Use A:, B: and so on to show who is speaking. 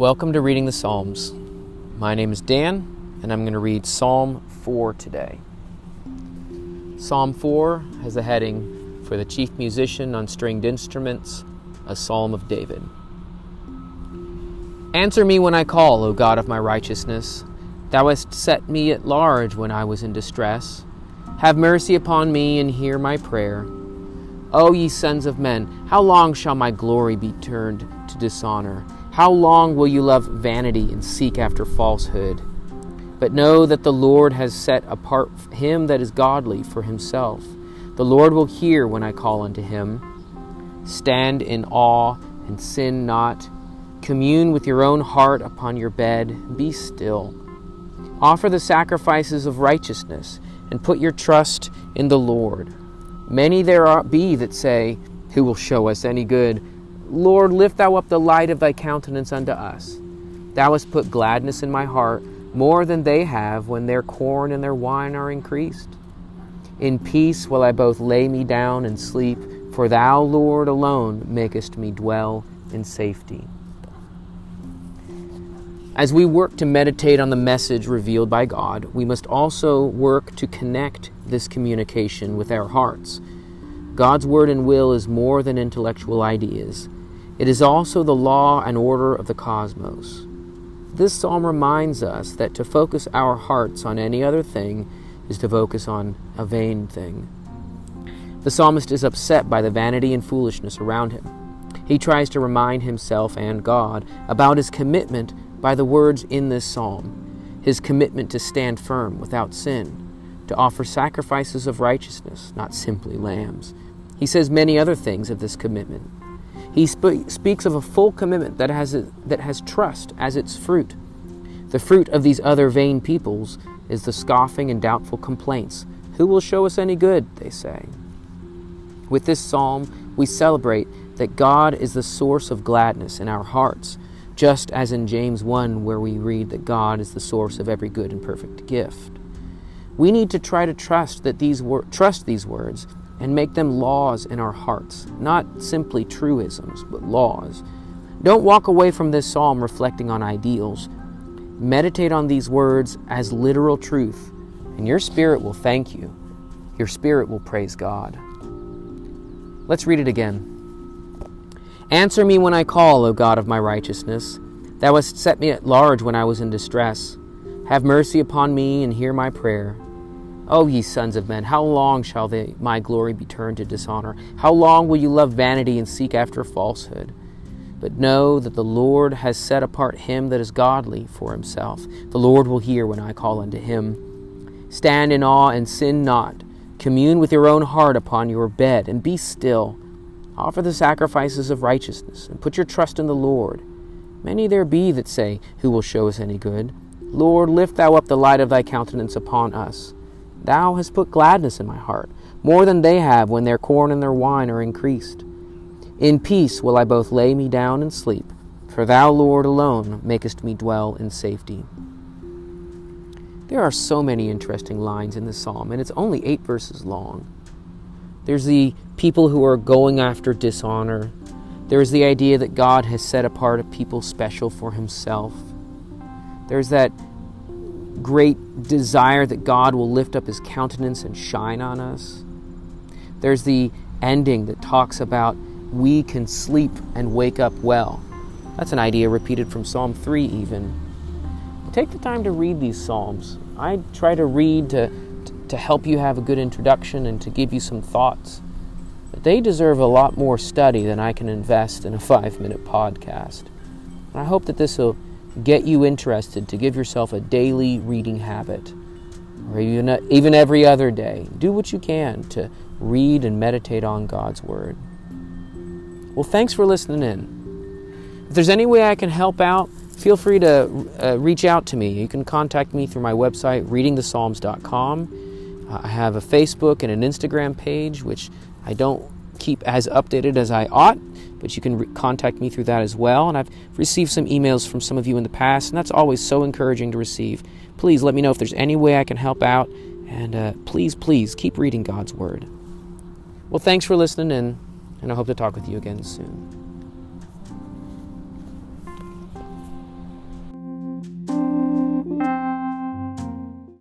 A: Welcome to Reading the Psalms. My name is Dan, and I'm going to read Psalm 4 today. Psalm 4 has a heading for the chief musician on stringed instruments, a psalm of David. Answer me when I call, O God of my righteousness. Thou hast set me at large when I was in distress. Have mercy upon me and hear my prayer. O ye sons of men, how long shall my glory be turned to dishonor? How long will you love vanity and seek after falsehood? But know that the Lord has set apart him that is godly for himself. The Lord will hear when I call unto him. Stand in awe and sin not. Commune with your own heart upon your bed. Be still. Offer the sacrifices of righteousness and put your trust in the Lord. Many there be that say, Who will show us any good? Lord, lift thou up the light of thy countenance unto us. Thou hast put gladness in my heart more than they have when their corn and their wine are increased. In peace will I both lay me down and sleep, for thou, Lord, alone makest me dwell in safety. As we work to meditate on the message revealed by God, we must also work to connect this communication with our hearts. God's word and will is more than intellectual ideas, it is also the law and order of the cosmos. This psalm reminds us that to focus our hearts on any other thing is to focus on a vain thing. The psalmist is upset by the vanity and foolishness around him. He tries to remind himself and God about his commitment by the words in this psalm, his commitment to stand firm without sin, to offer sacrifices of righteousness, not simply lambs. He says many other things of this commitment. He sp- speaks of a full commitment that has, a, that has trust as its fruit. The fruit of these other vain peoples is the scoffing and doubtful complaints. Who will show us any good? They say. With this psalm, we celebrate that God is the source of gladness in our hearts just as in James 1, where we read that God is the source of every good and perfect gift. We need to try to trust that these wor- trust these words and make them laws in our hearts, not simply truisms, but laws. Don't walk away from this psalm reflecting on ideals. Meditate on these words as literal truth, and your spirit will thank you. Your spirit will praise God. Let's read it again. Answer me when I call, O God of my righteousness. Thou hast set me at large when I was in distress. Have mercy upon me and hear my prayer. O ye sons of men, how long shall they, my glory be turned to dishonor? How long will you love vanity and seek after falsehood? But know that the Lord has set apart him that is godly for himself. The Lord will hear when I call unto him. Stand in awe and sin not. Commune with your own heart upon your bed, and be still. Offer the sacrifices of righteousness, and put your trust in the Lord. Many there be that say, Who will show us any good? Lord, lift thou up the light of thy countenance upon us. Thou hast put gladness in my heart, more than they have when their corn and their wine are increased. In peace will I both lay me down and sleep, for thou, Lord, alone makest me dwell in safety. There are so many interesting lines in this psalm, and it's only eight verses long. There's the people who are going after dishonor. There's the idea that God has set apart a people special for himself. There's that great desire that God will lift up his countenance and shine on us. There's the ending that talks about we can sleep and wake up well. That's an idea repeated from Psalm 3 even. Take the time to read these Psalms. I try to read to to help you have a good introduction and to give you some thoughts. But they deserve a lot more study than I can invest in a five minute podcast. And I hope that this will get you interested to give yourself a daily reading habit, or even, even every other day. Do what you can to read and meditate on God's Word. Well, thanks for listening in. If there's any way I can help out, feel free to uh, reach out to me. You can contact me through my website, readingthepsalms.com. I have a Facebook and an Instagram page, which I don't keep as updated as I ought, but you can re- contact me through that as well. And I've received some emails from some of you in the past, and that's always so encouraging to receive. Please let me know if there's any way I can help out, and uh, please, please keep reading God's Word. Well, thanks for listening in, and I hope to talk with you again soon.